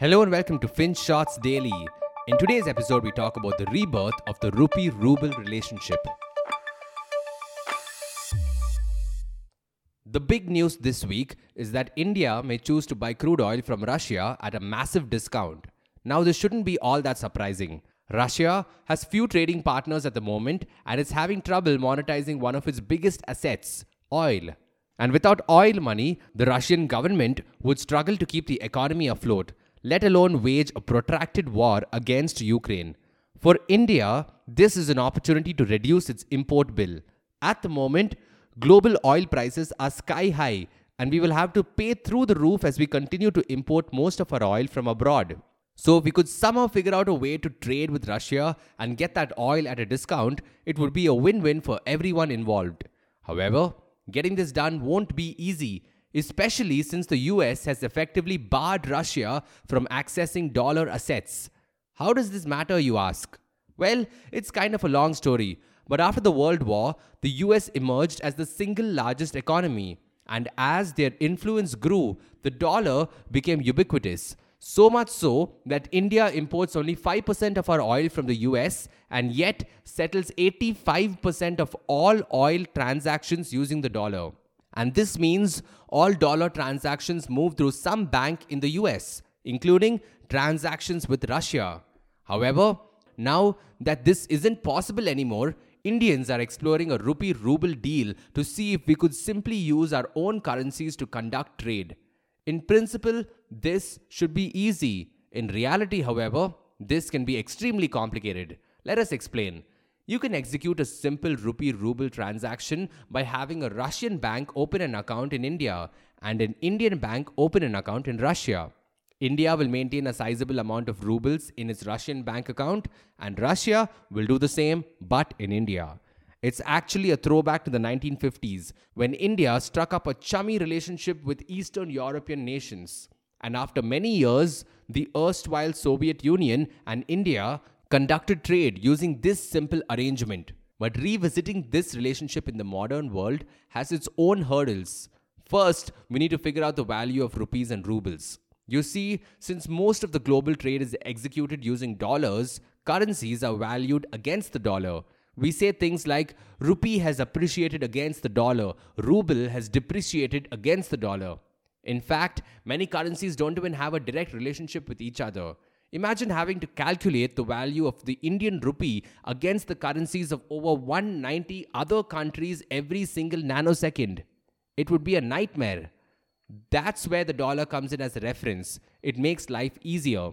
Hello and welcome to Finshots Daily. In today's episode, we talk about the rebirth of the rupee ruble relationship. The big news this week is that India may choose to buy crude oil from Russia at a massive discount. Now, this shouldn't be all that surprising. Russia has few trading partners at the moment and is having trouble monetizing one of its biggest assets, oil. And without oil money, the Russian government would struggle to keep the economy afloat, let alone wage a protracted war against Ukraine. For India, this is an opportunity to reduce its import bill. At the moment, global oil prices are sky high, and we will have to pay through the roof as we continue to import most of our oil from abroad. So, if we could somehow figure out a way to trade with Russia and get that oil at a discount, it would be a win win for everyone involved. However, Getting this done won't be easy, especially since the US has effectively barred Russia from accessing dollar assets. How does this matter, you ask? Well, it's kind of a long story, but after the World War, the US emerged as the single largest economy, and as their influence grew, the dollar became ubiquitous. So much so that India imports only 5% of our oil from the US and yet settles 85% of all oil transactions using the dollar. And this means all dollar transactions move through some bank in the US, including transactions with Russia. However, now that this isn't possible anymore, Indians are exploring a rupee ruble deal to see if we could simply use our own currencies to conduct trade. In principle, this should be easy. In reality, however, this can be extremely complicated. Let us explain. You can execute a simple rupee ruble transaction by having a Russian bank open an account in India and an Indian bank open an account in Russia. India will maintain a sizable amount of rubles in its Russian bank account, and Russia will do the same but in India. It's actually a throwback to the 1950s when India struck up a chummy relationship with Eastern European nations. And after many years, the erstwhile Soviet Union and India conducted trade using this simple arrangement. But revisiting this relationship in the modern world has its own hurdles. First, we need to figure out the value of rupees and rubles. You see, since most of the global trade is executed using dollars, currencies are valued against the dollar, we say things like rupee has appreciated against the dollar, ruble has depreciated against the dollar. In fact, many currencies don't even have a direct relationship with each other. Imagine having to calculate the value of the Indian rupee against the currencies of over 190 other countries every single nanosecond. It would be a nightmare. That's where the dollar comes in as a reference. It makes life easier.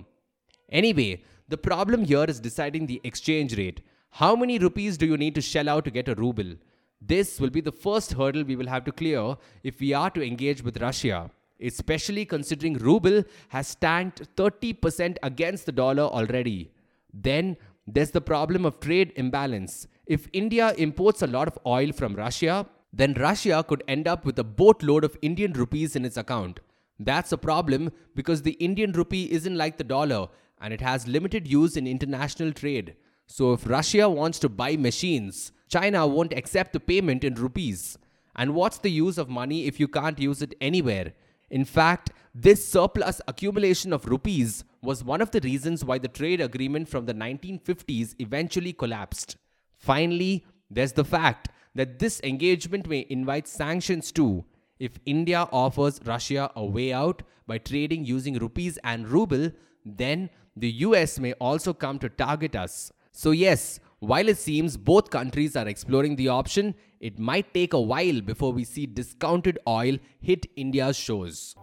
Anyway, the problem here is deciding the exchange rate. How many rupees do you need to shell out to get a ruble? This will be the first hurdle we will have to clear if we are to engage with Russia, especially considering ruble has tanked 30% against the dollar already. Then there's the problem of trade imbalance. If India imports a lot of oil from Russia, then Russia could end up with a boatload of Indian rupees in its account. That's a problem because the Indian rupee isn't like the dollar and it has limited use in international trade. So if Russia wants to buy machines, China won't accept the payment in rupees. And what's the use of money if you can't use it anywhere? In fact, this surplus accumulation of rupees was one of the reasons why the trade agreement from the 1950s eventually collapsed. Finally, there's the fact that this engagement may invite sanctions too. If India offers Russia a way out by trading using rupees and ruble, then the US may also come to target us. So, yes, while it seems both countries are exploring the option, it might take a while before we see discounted oil hit India's shores.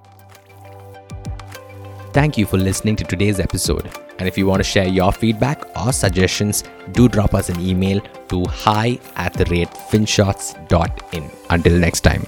Thank you for listening to today's episode. And if you want to share your feedback or suggestions, do drop us an email to hi at the rate finshots.in. Until next time.